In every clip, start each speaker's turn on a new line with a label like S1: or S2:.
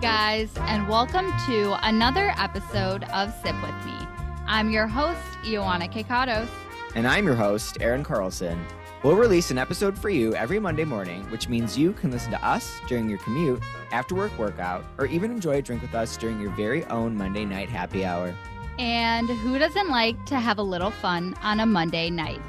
S1: Guys, and welcome to another episode of Sip With Me. I'm your host, Ioana Kekatos.
S2: And I'm your host, Aaron Carlson. We'll release an episode for you every Monday morning, which means you can listen to us during your commute, after work workout, or even enjoy a drink with us during your very own Monday night happy hour.
S1: And who doesn't like to have a little fun on a Monday night?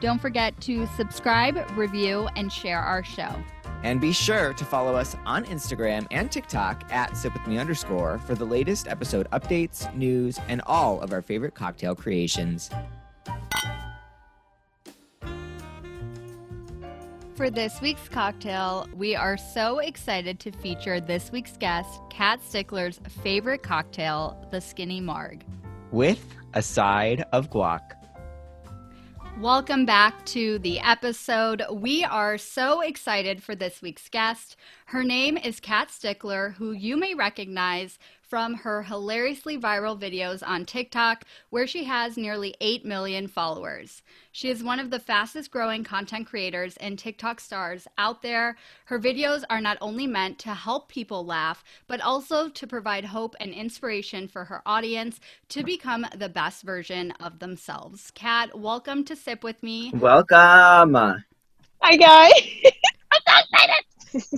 S1: Don't forget to subscribe, review, and share our show.
S2: And be sure to follow us on Instagram and TikTok at sipwithme underscore for the latest episode updates, news, and all of our favorite cocktail creations.
S1: For this week's cocktail, we are so excited to feature this week's guest, Kat Stickler's favorite cocktail, the Skinny Marg.
S2: With a side of guac.
S1: Welcome back to the episode. We are so excited for this week's guest. Her name is Kat Stickler, who you may recognize from her hilariously viral videos on TikTok, where she has nearly 8 million followers. She is one of the fastest growing content creators and TikTok stars out there. Her videos are not only meant to help people laugh, but also to provide hope and inspiration for her audience to become the best version of themselves. Kat, welcome to Sip With Me.
S2: Welcome.
S3: Hi, guys. I'm so excited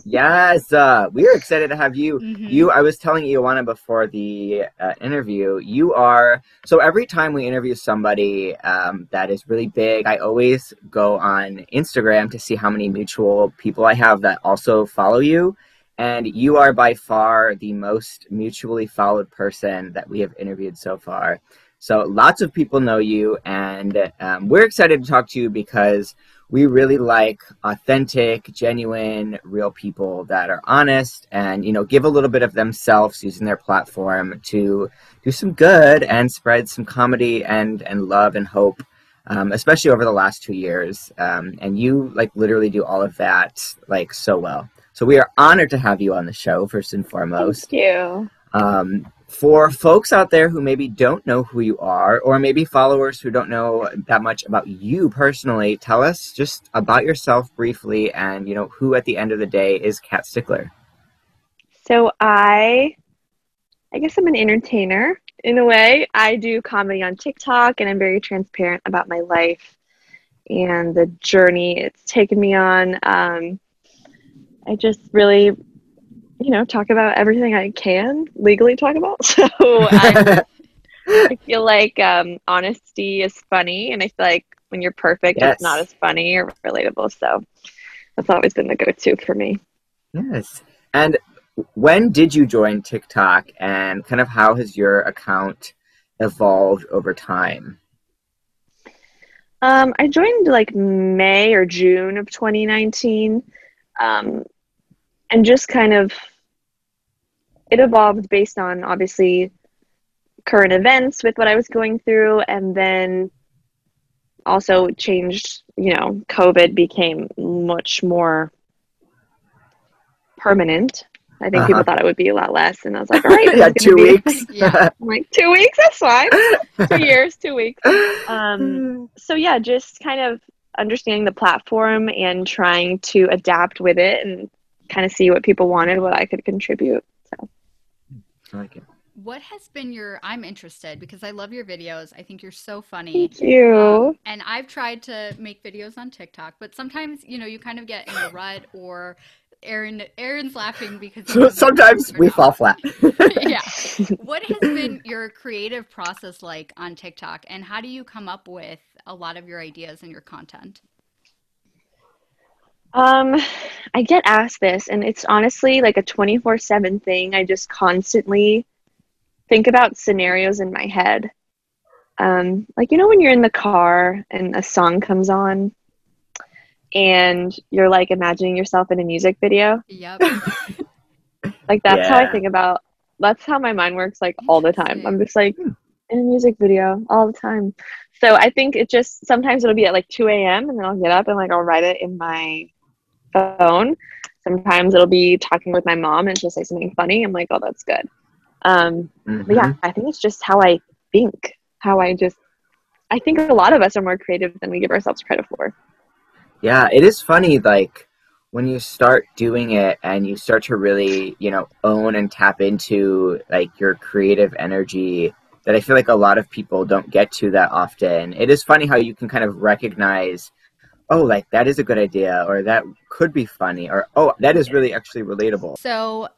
S2: yes, uh, we are excited to have you. Mm-hmm. You, I was telling Ioana before the uh, interview, you are. So every time we interview somebody um, that is really big, I always go on Instagram to see how many mutual people I have that also follow you. And you are by far the most mutually followed person that we have interviewed so far. So lots of people know you, and um, we're excited to talk to you because we really like authentic, genuine, real people that are honest and you know give a little bit of themselves using their platform to do some good and spread some comedy and and love and hope. Um, especially over the last two years, um, and you like literally do all of that like so well. So we are honored to have you on the show first and foremost.
S3: Thank you.
S2: Um, for folks out there who maybe don't know who you are, or maybe followers who don't know that much about you personally, tell us just about yourself briefly and, you know, who at the end of the day is Kat Stickler.
S3: So I, I guess I'm an entertainer in a way. I do comedy on TikTok and I'm very transparent about my life and the journey it's taken me on. Um, I just really you know, talk about everything I can legally talk about. So I, I feel like um, honesty is funny, and I feel like when you're perfect, yes. it's not as funny or relatable. So that's always been the go-to for me.
S2: Yes. And when did you join TikTok, and kind of how has your account evolved over time?
S3: Um, I joined like May or June of 2019. Um, and just kind of it evolved based on obviously current events with what I was going through, and then also changed. You know, COVID became much more permanent. I think uh-huh. people thought it would be a lot less, and I was like, all right,
S2: yeah, two weeks.
S3: yeah, I'm like two weeks, that's fine. two years, two weeks. Um, so yeah, just kind of understanding the platform and trying to adapt with it and kind of see what people wanted, what I could contribute. So.
S2: I like it.
S1: What has been your? I'm interested because I love your videos. I think you're so funny.
S3: Thank you. Um,
S1: and I've tried to make videos on TikTok, but sometimes you know you kind of get in a rut or Aaron Aaron's laughing because
S2: sometimes we fall flat.
S1: yeah. What has been your creative process like on TikTok and how do you come up with a lot of your ideas and your content?
S3: Um, I get asked this, and it's honestly like a 24 7 thing. I just constantly think about scenarios in my head. Um, like, you know, when you're in the car and a song comes on and you're like imagining yourself in a music video?
S1: Yep.
S3: like, that's yeah. how I think about that's how my mind works like all the time. I'm just like in a music video all the time. So I think it just sometimes it'll be at like 2 a.m. and then I'll get up and like I'll write it in my phone. Sometimes it'll be talking with my mom and she'll say something funny. I'm like, oh, that's good. Um, mm-hmm. But yeah, mm-hmm. I think it's just how I think, how I just, I think a lot of us are more creative than we give ourselves credit for.
S2: Yeah, it is funny. Like when you start doing it and you start to really, you know, own and tap into like your creative energy that I feel like a lot of people don't get to that often. It is funny how you can kind of recognize, oh, like that is a good idea, or that could be funny, or oh, that is really actually relatable.
S1: So,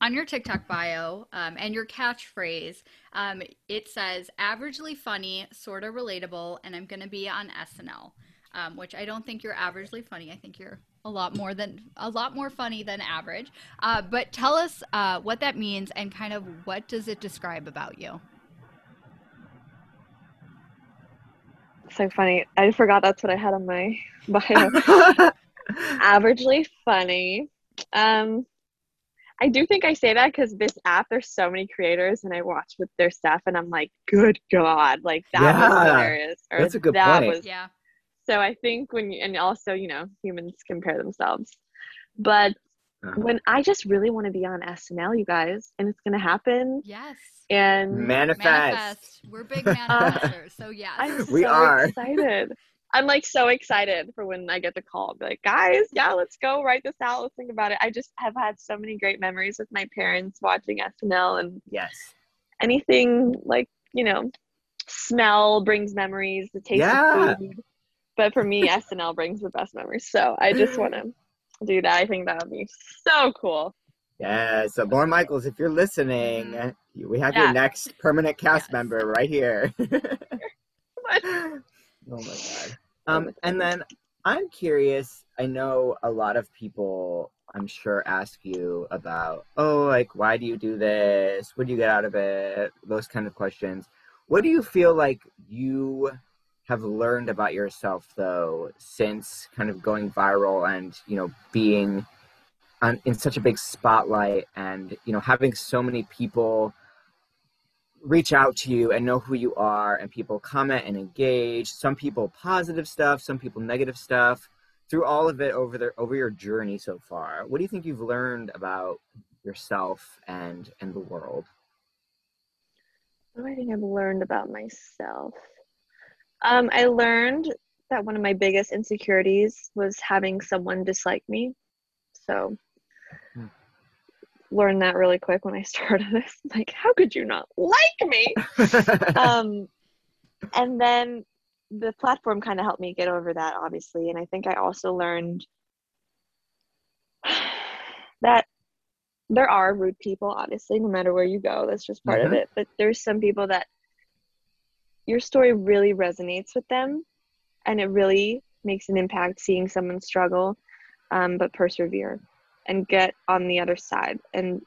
S1: on your TikTok bio um, and your catchphrase, um, it says averagely funny, sort of relatable, and I'm going to be on SNL, um, which I don't think you're averagely funny. I think you're a lot more than a lot more funny than average. Uh, but tell us uh, what that means and kind of what does it describe about you.
S3: So funny. I forgot that's what I had on my bio. Averagely funny. Um, I do think I say that because this app, there's so many creators, and I watch with their stuff, and I'm like, good God, like that yeah, was hilarious.
S2: Or, that's a good that point. Was,
S1: yeah.
S3: So I think when you, and also, you know, humans compare themselves. But uh-huh. when I just really want to be on SNL, you guys, and it's going to happen.
S1: Yes.
S3: And
S2: manifest. manifest.
S1: We're big manifestors. so, yeah.
S3: I'm we so are. excited. I'm like so excited for when I get the call. Be like, guys, yeah, let's go write this out. Let's think about it. I just have had so many great memories with my parents watching SNL and
S2: yes,
S3: anything like you know, smell brings memories. The taste yeah. of food but for me, SNL brings the best memories. So I just want to do that. I think that would be so cool.
S2: Yeah. So, Lorne Michaels, if you're listening, mm-hmm. we have yeah. your next permanent cast yes. member right here. oh my god. Um, and then I'm curious. I know a lot of people, I'm sure, ask you about, oh, like, why do you do this? What do you get out of it? Those kind of questions. What do you feel like you have learned about yourself though since kind of going viral and you know being on, in such a big spotlight and you know having so many people reach out to you and know who you are and people comment and engage. Some people positive stuff some people negative stuff. Through all of it over the over your journey so far what do you think you've learned about yourself and and the world?
S3: What do i think i've learned about myself um, I learned that one of my biggest insecurities was having someone dislike me. So, hmm. learned that really quick when I started this. Like, how could you not like me? um, and then the platform kind of helped me get over that, obviously. And I think I also learned that there are rude people, obviously, no matter where you go. That's just part mm-hmm. of it. But there's some people that your story really resonates with them and it really makes an impact seeing someone struggle um, but persevere and get on the other side. And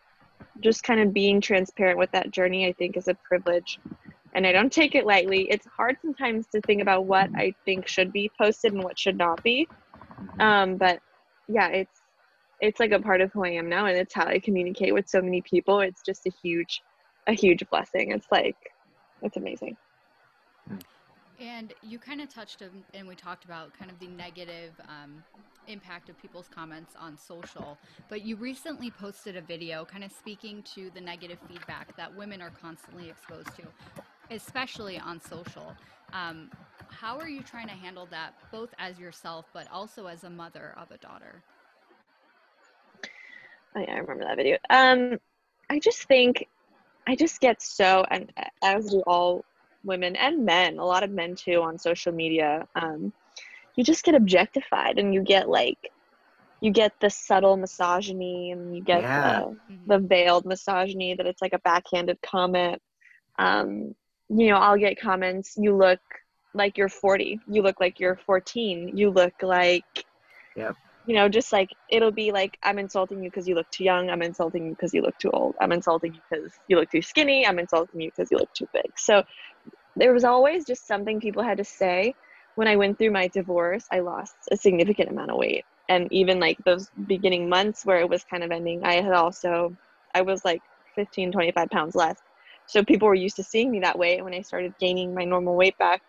S3: just kind of being transparent with that journey i think is a privilege. And i don't take it lightly. It's hard sometimes to think about what i think should be posted and what should not be. Um, but yeah it's it's like a part of who i am now and it's how i communicate with so many people. It's just a huge a huge blessing. It's like it's amazing
S1: and you kind of touched on, and we talked about kind of the negative um, impact of people's comments on social. But you recently posted a video kind of speaking to the negative feedback that women are constantly exposed to, especially on social. Um, how are you trying to handle that, both as yourself, but also as a mother of a daughter?
S3: Oh, yeah, I remember that video. Um, I just think I just get so, and as do all women and men, a lot of men too, on social media. Um, you just get objectified and you get like you get the subtle misogyny and you get yeah. the, mm-hmm. the veiled misogyny that it's like a backhanded comment. Um, you know i'll get comments you look like you're 40 you look like you're 14 you look like
S2: yeah
S3: you know just like it'll be like i'm insulting you because you look too young. I'm insulting you because you look too old. I'm insulting you because you look too skinny. I'm insulting you because you look too big. So there was always just something people had to say. When I went through my divorce, I lost a significant amount of weight. And even like those beginning months where it was kind of ending, I had also, I was like 15, 25 pounds less. So people were used to seeing me that way. And when I started gaining my normal weight back,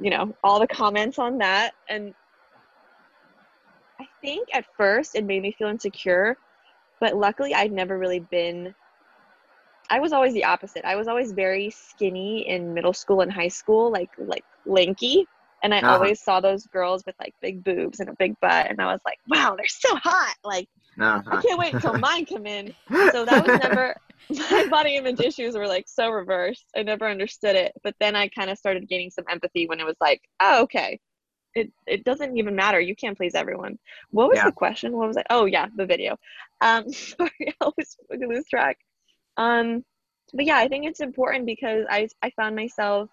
S3: you know, all the comments on that. And I think at first it made me feel insecure, but luckily I'd never really been I was always the opposite. I was always very skinny in middle school and high school, like like lanky. And I uh-huh. always saw those girls with like big boobs and a big butt, and I was like, wow, they're so hot. Like, uh-huh. I can't wait until mine come in. So that was never my body image issues were like so reversed. I never understood it. But then I kind of started gaining some empathy when it was like, oh, okay. It it doesn't even matter. You can't please everyone. What was yeah. the question? What was I? Oh yeah, the video. Um sorry, I always lose track. Um but yeah, I think it's important because I I found myself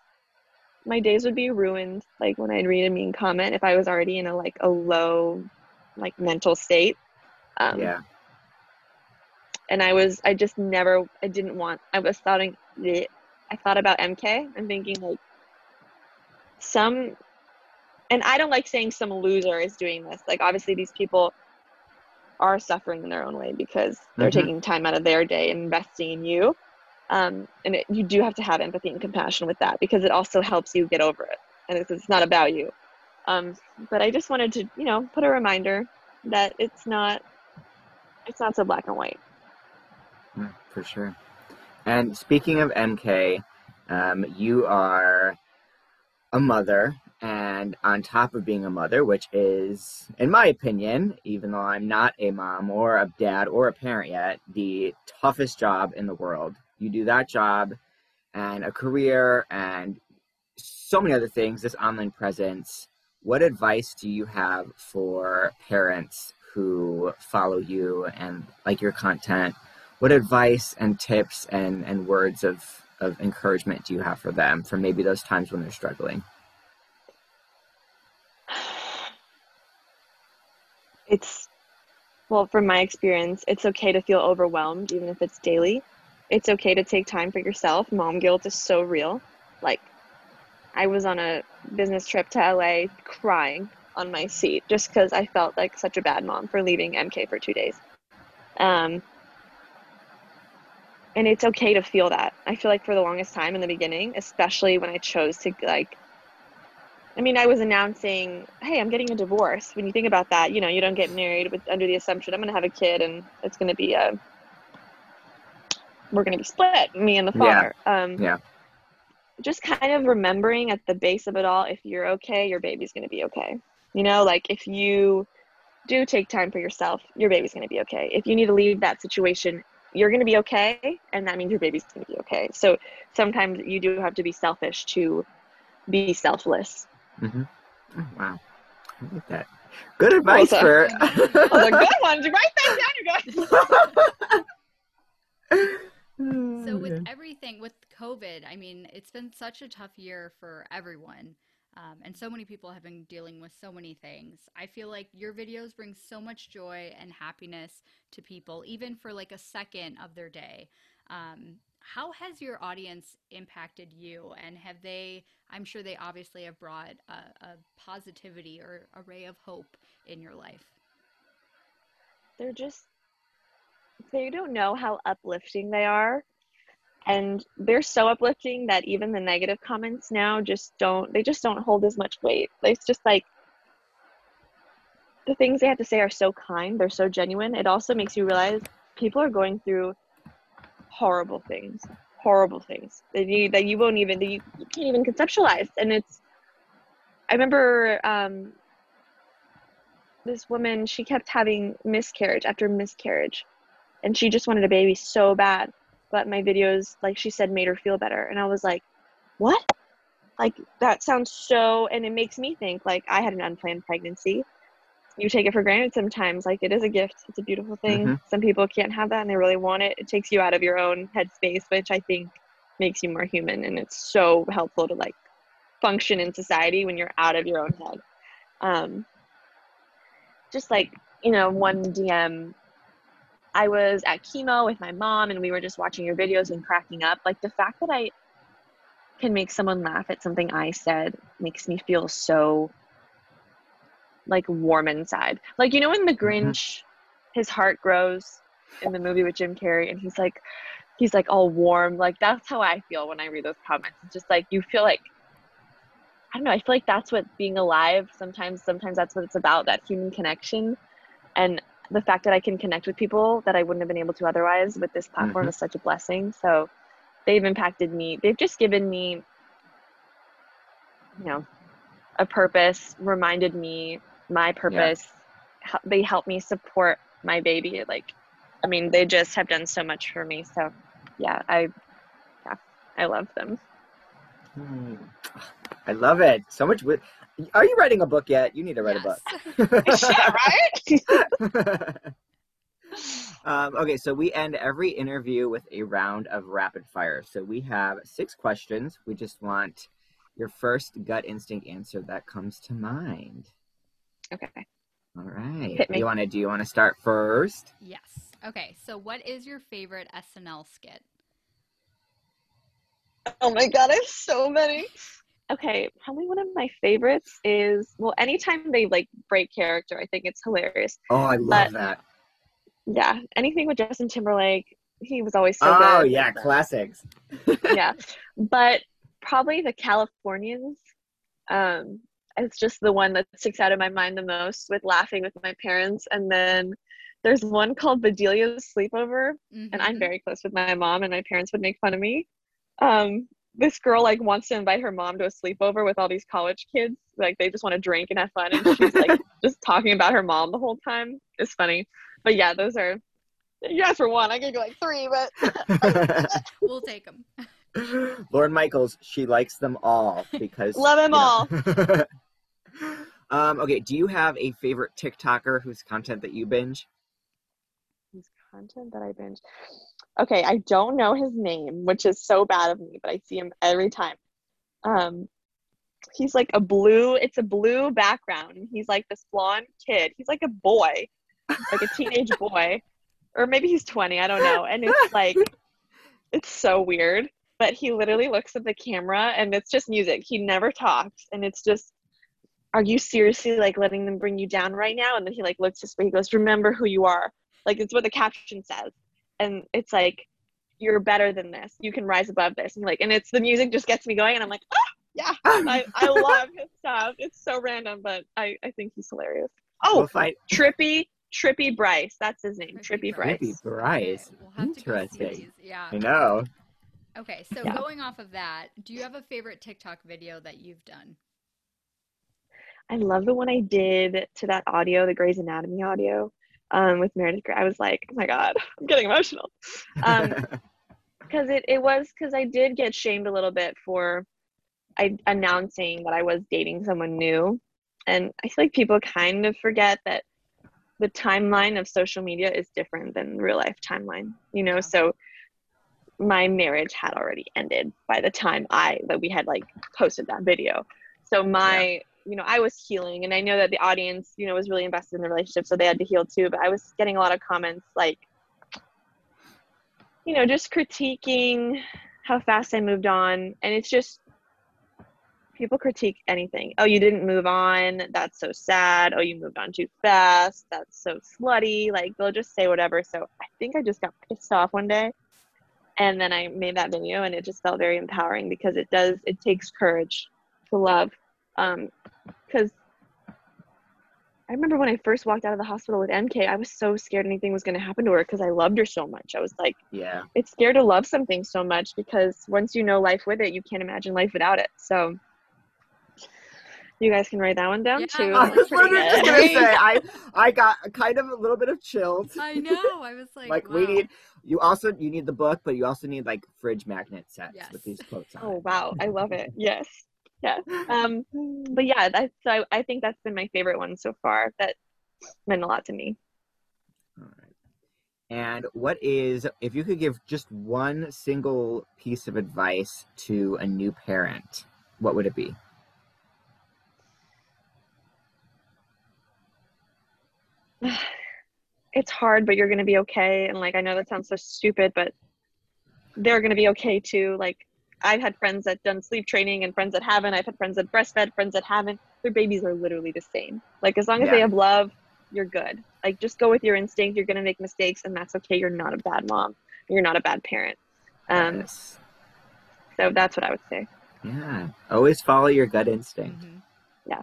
S3: my days would be ruined like when I'd read a mean comment if I was already in a like a low like mental state.
S2: Um, yeah
S3: and I was I just never I didn't want I was thoughting I thought about MK and thinking like some and I don't like saying some loser is doing this. Like obviously these people are suffering in their own way because they're mm-hmm. taking time out of their day and investing in you. Um, and it, you do have to have empathy and compassion with that because it also helps you get over it. And it's, it's not about you. Um, but I just wanted to, you know, put a reminder that it's not, it's not so black and white
S2: for sure. And speaking of MK, um, you are a mother, and on top of being a mother, which is, in my opinion, even though I'm not a mom or a dad or a parent yet, the toughest job in the world. You do that job and a career and so many other things, this online presence. What advice do you have for parents who follow you and like your content what advice and tips and, and words of, of encouragement do you have for them for maybe those times when they're struggling?
S3: It's, well, from my experience, it's okay to feel overwhelmed, even if it's daily. It's okay to take time for yourself. Mom guilt is so real. Like, I was on a business trip to LA crying on my seat just because I felt like such a bad mom for leaving MK for two days. Um, and it's okay to feel that i feel like for the longest time in the beginning especially when i chose to like i mean i was announcing hey i'm getting a divorce. When you think about that you know you don't get married with under the assumption i'm going to have a kid and it's going to be a we're going to be split me and the father.
S2: Yeah. um yeah.
S3: just kind of remembering at the base of it all if you're okay your baby's going to be okay. You know like if you do take time for yourself your baby's going to be okay. If you need to leave that situation you're going to be okay and that means your baby's going to be okay. So sometimes you do have to be selfish to be selfless
S2: mm-hmm. oh, wow i like that good advice also, for
S3: a good one you write that down you
S1: guys so with everything with covid i mean it's been such a tough year for everyone um, and so many people have been dealing with so many things. I feel like your videos bring so much joy and happiness to people, even for like a second of their day. Um, how has your audience impacted you? And have they, I'm sure they obviously have brought a, a positivity or a ray of hope in your life.
S3: They're just, they don't know how uplifting they are and they're so uplifting that even the negative comments now just don't they just don't hold as much weight it's just like the things they have to say are so kind they're so genuine it also makes you realize people are going through horrible things horrible things that you that you won't even that you, you can't even conceptualize and it's i remember um this woman she kept having miscarriage after miscarriage and she just wanted a baby so bad but my videos, like she said, made her feel better. And I was like, what? Like, that sounds so, and it makes me think, like, I had an unplanned pregnancy. You take it for granted sometimes. Like, it is a gift, it's a beautiful thing. Mm-hmm. Some people can't have that and they really want it. It takes you out of your own headspace, which I think makes you more human. And it's so helpful to, like, function in society when you're out of your own head. Um, just like, you know, one DM I was at chemo with my mom and we were just watching your videos and cracking up. Like the fact that I can make someone laugh at something I said makes me feel so like warm inside. Like you know when the mm-hmm. Grinch mm-hmm. his heart grows in the movie with Jim Carrey and he's like he's like all warm. Like that's how I feel when I read those comments. It's just like you feel like I don't know, I feel like that's what being alive sometimes sometimes that's what it's about, that human connection. And the fact that I can connect with people that I wouldn't have been able to otherwise with this platform mm-hmm. is such a blessing. So they've impacted me. They've just given me, you know, a purpose reminded me my purpose. Yeah. They help me support my baby. Like, I mean, they just have done so much for me. So, yeah, I, yeah, I love them.
S2: Hmm. I love it so much. With are you writing a book yet? You need to write yes.
S3: a book.
S2: right? um, okay, so we end every interview with a round of rapid fire. So we have six questions. We just want your first gut instinct answer that comes to mind.
S3: Okay.
S2: All right. You want to? Do you want to start first?
S1: Yes. Okay. So, what is your favorite SNL skit?
S3: Oh my god, I have so many. Okay, probably one of my favorites is well, anytime they like break character, I think it's hilarious.
S2: Oh, I love but, that.
S3: Yeah, anything with Justin Timberlake, he was always so
S2: oh,
S3: good.
S2: Oh yeah, classics.
S3: yeah, but probably the Californians. Um, it's just the one that sticks out of my mind the most with laughing with my parents, and then there's one called Bedelia's Sleepover, mm-hmm. and I'm mm-hmm. very close with my mom, and my parents would make fun of me um, this girl like wants to invite her mom to a sleepover with all these college kids. Like they just want to drink and have fun, and she's like just talking about her mom the whole time. It's funny, but yeah, those are. You asked for one. I could go like three,
S1: but we'll take them.
S2: Lorne Michaels, she likes them all because
S3: love them all.
S2: um, okay, do you have a favorite TikToker whose content that you binge?
S3: Whose content that I binge? okay, I don't know his name, which is so bad of me, but I see him every time. Um, he's like a blue, it's a blue background. He's like this blonde kid. He's like a boy, like a teenage boy, or maybe he's 20, I don't know. And it's like, it's so weird. But he literally looks at the camera and it's just music. He never talks. And it's just, are you seriously like letting them bring you down right now? And then he like looks this way. He goes, remember who you are. Like it's what the caption says. And it's like you're better than this. You can rise above this. And like and it's the music just gets me going and i'm like ah, yeah I, I love his stuff. It's so random but i i think he's hilarious. Oh we'll trippy trippy bryce. That's his name trippy, trippy bryce.
S2: Trippy bryce. Okay, we'll interesting. yeah. I know.
S1: Okay so yeah. going off of that do you have a favorite tiktok video that you've done
S3: I love the one I did to that audio, the Grey's Anatomy audio um, with Meredith Grey. I was like, oh my God, I'm getting emotional. Um, because it, it was because I did get shamed a little bit for I, announcing that I was dating someone new. And I feel like people kind of forget that the timeline of social media is different than real life timeline, you know? So my marriage had already ended by the time I that we had like posted that video. So my you know, I was healing and I know that the audience, you know, was really invested in the relationship, so they had to heal too. But I was getting a lot of comments like, you know, just critiquing how fast I moved on. And it's just people critique anything. Oh, you didn't move on. That's so sad. Oh, you moved on too fast. That's so slutty. Like they'll just say whatever. So I think I just got pissed off one day. And then I made that video and it just felt very empowering because it does, it takes courage to love um, because I remember when I first walked out of the hospital with MK, I was so scared anything was going to happen to her because I loved her so much. I was like,
S2: yeah,
S3: it's scared to love something so much because once you know life with it, you can't imagine life without it. So you guys can write that one down yeah. too.
S2: I was literally just gonna say I I got kind of a little bit of chills.
S1: I know. I was like,
S2: like
S1: wow.
S2: we need you also you need the book, but you also need like fridge magnet sets yes. with these quotes on.
S3: Oh it. wow, I love it. Yes yeah. Um, but yeah, that's so I, I think that's been my favorite one so far. That meant a lot to me.
S2: All right. And what is if you could give just one single piece of advice to a new parent, what would it be?
S3: It's hard, but you're going to be okay. And like, I know that sounds so stupid, but they're going to be okay too. Like, I've had friends that done sleep training and friends that haven't. I've had friends that breastfed, friends that haven't. Their babies are literally the same. Like as long as yeah. they have love, you're good. Like just go with your instinct. You're gonna make mistakes, and that's okay. You're not a bad mom. You're not a bad parent. Um, yes. So that's what I would say.
S2: Yeah. Always follow your gut instinct. Mm-hmm.
S3: Yeah.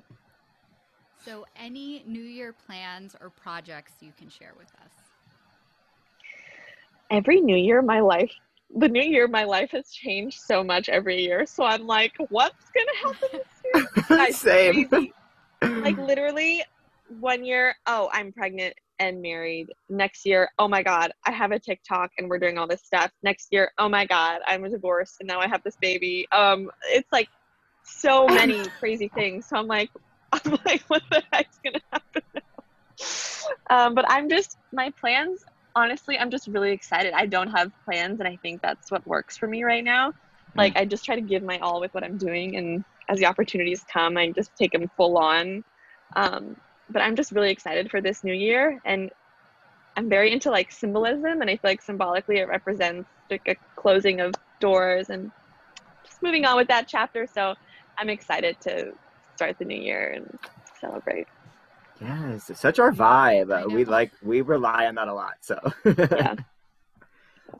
S1: So, any New Year plans or projects you can share with us?
S3: Every New Year, my life the new year, my life has changed so much every year. So I'm like, what's gonna happen this year?
S2: Same.
S3: Crazy. like literally, one year, oh, I'm pregnant and married. Next year, oh my god, I have a TikTok and we're doing all this stuff. Next year, oh my god, I'm divorced and now I have this baby. Um, it's like so many crazy things. So I'm like, I'm like, what the heck's gonna happen? Um, but I'm just my plans. Honestly, I'm just really excited. I don't have plans, and I think that's what works for me right now. Like I just try to give my all with what I'm doing, and as the opportunities come, I just take them full on. Um, but I'm just really excited for this new year, and I'm very into like symbolism, and I feel like symbolically it represents like a closing of doors and just moving on with that chapter. So I'm excited to start the new year and celebrate.
S2: Yes, it's such our vibe. We like we rely on that a lot. So
S3: yeah.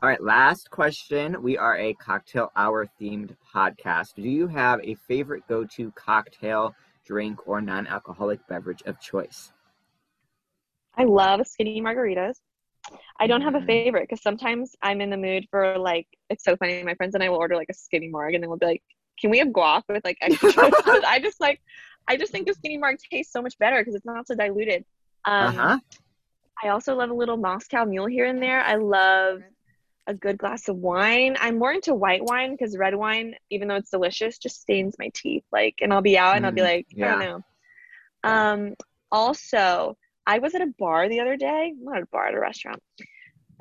S2: All right, last question. We are a cocktail hour themed podcast. Do you have a favorite go to cocktail, drink, or non alcoholic beverage of choice?
S3: I love skinny margaritas. I don't have a mm. favorite because sometimes I'm in the mood for like it's so funny. My friends and I will order like a skinny marg and then we'll be like, "Can we have guac with like extra?" I just like I just think the skinny marg tastes so much better because it's not so diluted. Um, uh-huh. I also love a little Moscow Mule here and there. I love a good glass of wine. I'm more into white wine because red wine, even though it's delicious, just stains my teeth. Like, and I'll be out and I'll be mm, like, yeah. I don't know. Um, also, I was at a bar the other day. Not a bar, at a restaurant.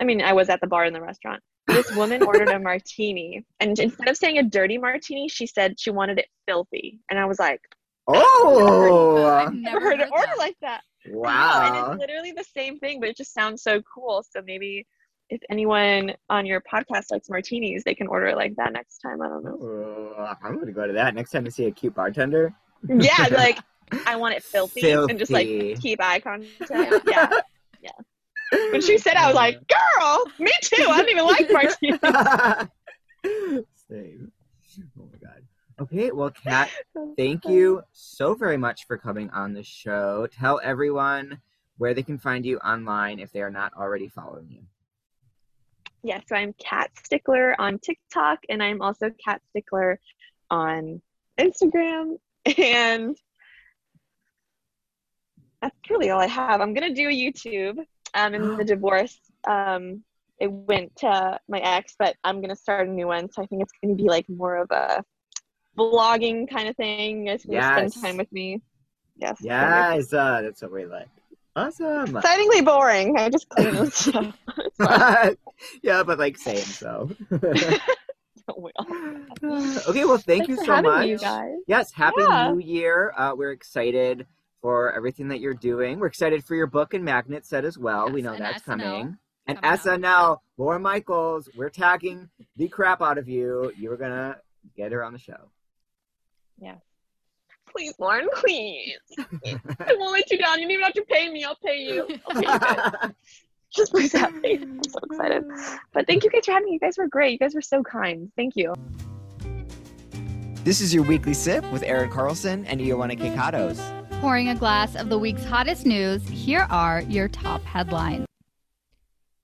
S3: I mean, I was at the bar in the restaurant. This woman ordered a martini, and instead of saying a dirty martini, she said she wanted it filthy. And I was like,
S2: Oh,
S3: I've never heard, an order
S1: that.
S3: like that.
S2: Wow.
S3: and it's literally the same thing, but it just sounds so cool. So maybe if anyone on your podcast likes martinis, they can order it like that next time. I don't know.
S2: Oh, I'm gonna go to that next time I see a cute bartender.
S3: Yeah, like I want it filthy, filthy, and just like keep eye contact. Yeah, yeah. When she said, I was like, "Girl, me too. I don't even like
S2: martinis." Same. Oh my god. Okay, well, Kat, thank you so very much for coming on the show. Tell everyone where they can find you online if they are not already following you.
S3: Yeah, so I'm Kat Stickler on TikTok, and I'm also Kat Stickler on Instagram. And that's really all I have. I'm gonna do a YouTube. Um, in the divorce, um, it went to my ex, but I'm gonna start a new one. So I think it's gonna be like more of a vlogging kind of thing. You guys can yes. spend time with me. Yes.
S2: Yes, uh, that's what we like. Awesome.
S3: Excitingly boring. I just clean stuff.
S2: yeah, but like same. So. okay, well, thank Thanks you so much.
S3: You guys.
S2: Yes, happy yeah. New Year. Uh, we're excited for everything that you're doing. We're excited for your book and magnet set as well. Yes, we know that's SNL coming. And SNL, Laura Michaels, we're tagging the crap out of you. You're gonna get her on the show.
S3: Yeah. Please, Lorne, please. I won't let you down. You don't even have to pay me. I'll pay you. I'll pay you Just please have faith. I'm so excited. But thank you guys for having me. You guys were great. You guys were so kind. Thank you.
S2: This is your weekly sip with Erin Carlson and Ioana Kekatos.
S1: Pouring a glass of the week's hottest news, here are your top headlines.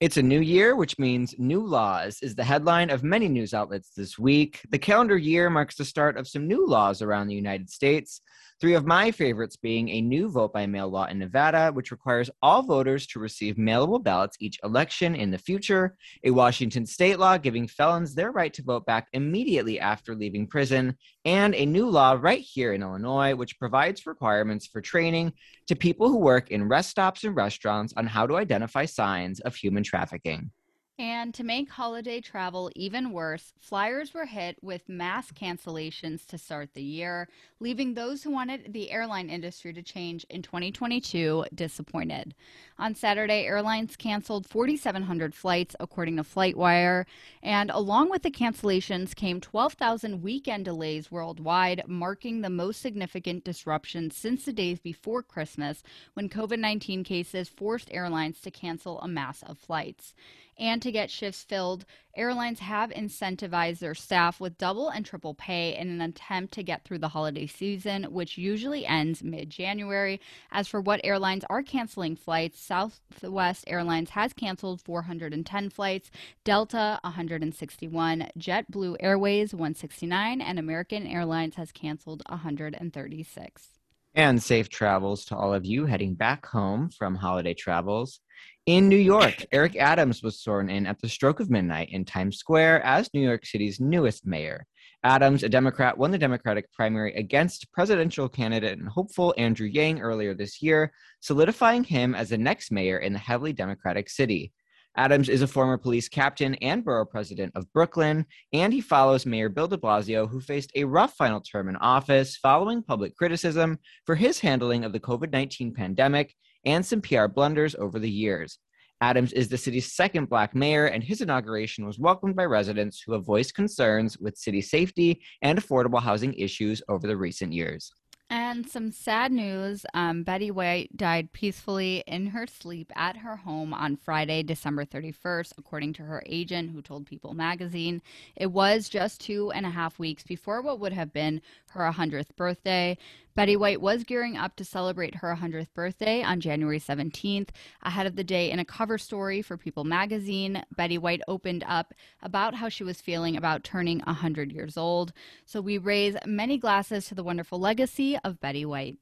S2: It's a new year, which means new laws, is the headline of many news outlets this week. The calendar year marks the start of some new laws around the United States. Three of my favorites being a new vote by mail law in Nevada, which requires all voters to receive mailable ballots each election in the future, a Washington state law giving felons their right to vote back immediately after leaving prison, and a new law right here in Illinois, which provides requirements for training to people who work in rest stops and restaurants on how to identify signs of human trafficking.
S1: And to make holiday travel even worse, flyers were hit with mass cancellations to start the year, leaving those who wanted the airline industry to change in 2022 disappointed. On Saturday, airlines canceled 4,700 flights, according to FlightAware, and along with the cancellations came 12,000 weekend delays worldwide, marking the most significant disruption since the days before Christmas when COVID 19 cases forced airlines to cancel a mass of flights. And to get shifts filled, airlines have incentivized their staff with double and triple pay in an attempt to get through the holiday season, which usually ends mid January. As for what airlines are canceling flights, Southwest Airlines has canceled 410 flights, Delta 161, JetBlue Airways 169, and American Airlines has canceled 136.
S2: And safe travels to all of you heading back home from holiday travels. In New York, Eric Adams was sworn in at the stroke of midnight in Times Square as New York City's newest mayor. Adams, a Democrat, won the Democratic primary against presidential candidate and hopeful Andrew Yang earlier this year, solidifying him as the next mayor in the heavily Democratic city. Adams is a former police captain and borough president of Brooklyn, and he follows Mayor Bill de Blasio, who faced a rough final term in office following public criticism for his handling of the COVID 19 pandemic and some PR blunders over the years. Adams is the city's second black mayor, and his inauguration was welcomed by residents who have voiced concerns with city safety and affordable housing issues over the recent years.
S1: And some sad news um, Betty White died peacefully in her sleep at her home on Friday, December 31st, according to her agent, who told People magazine. It was just two and a half weeks before what would have been her 100th birthday. Betty White was gearing up to celebrate her 100th birthday on January 17th. Ahead of the day, in a cover story for People magazine, Betty White opened up about how she was feeling about turning 100 years old. So we raise many glasses to the wonderful legacy of Betty White.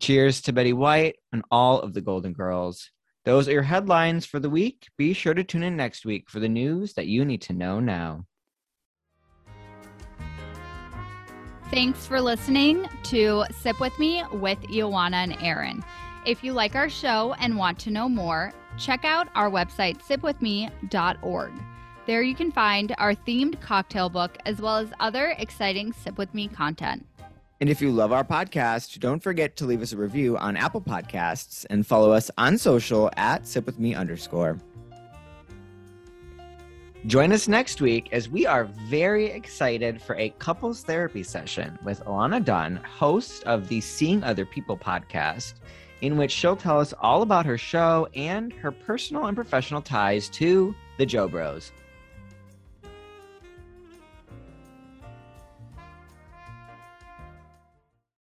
S2: Cheers to Betty White and all of the Golden Girls. Those are your headlines for the week. Be sure to tune in next week for the news that you need to know now.
S1: Thanks for listening to Sip With Me with Ioana and Aaron. If you like our show and want to know more, check out our website, sipwithme.org. There you can find our themed cocktail book as well as other exciting Sip With Me content.
S2: And if you love our podcast, don't forget to leave us a review on Apple Podcasts and follow us on social at sipwithme underscore. Join us next week as we are very excited for a couples therapy session with Alana Dunn, host of the Seeing Other People podcast, in which she'll tell us all about her show and her personal and professional ties to the Joe Bros.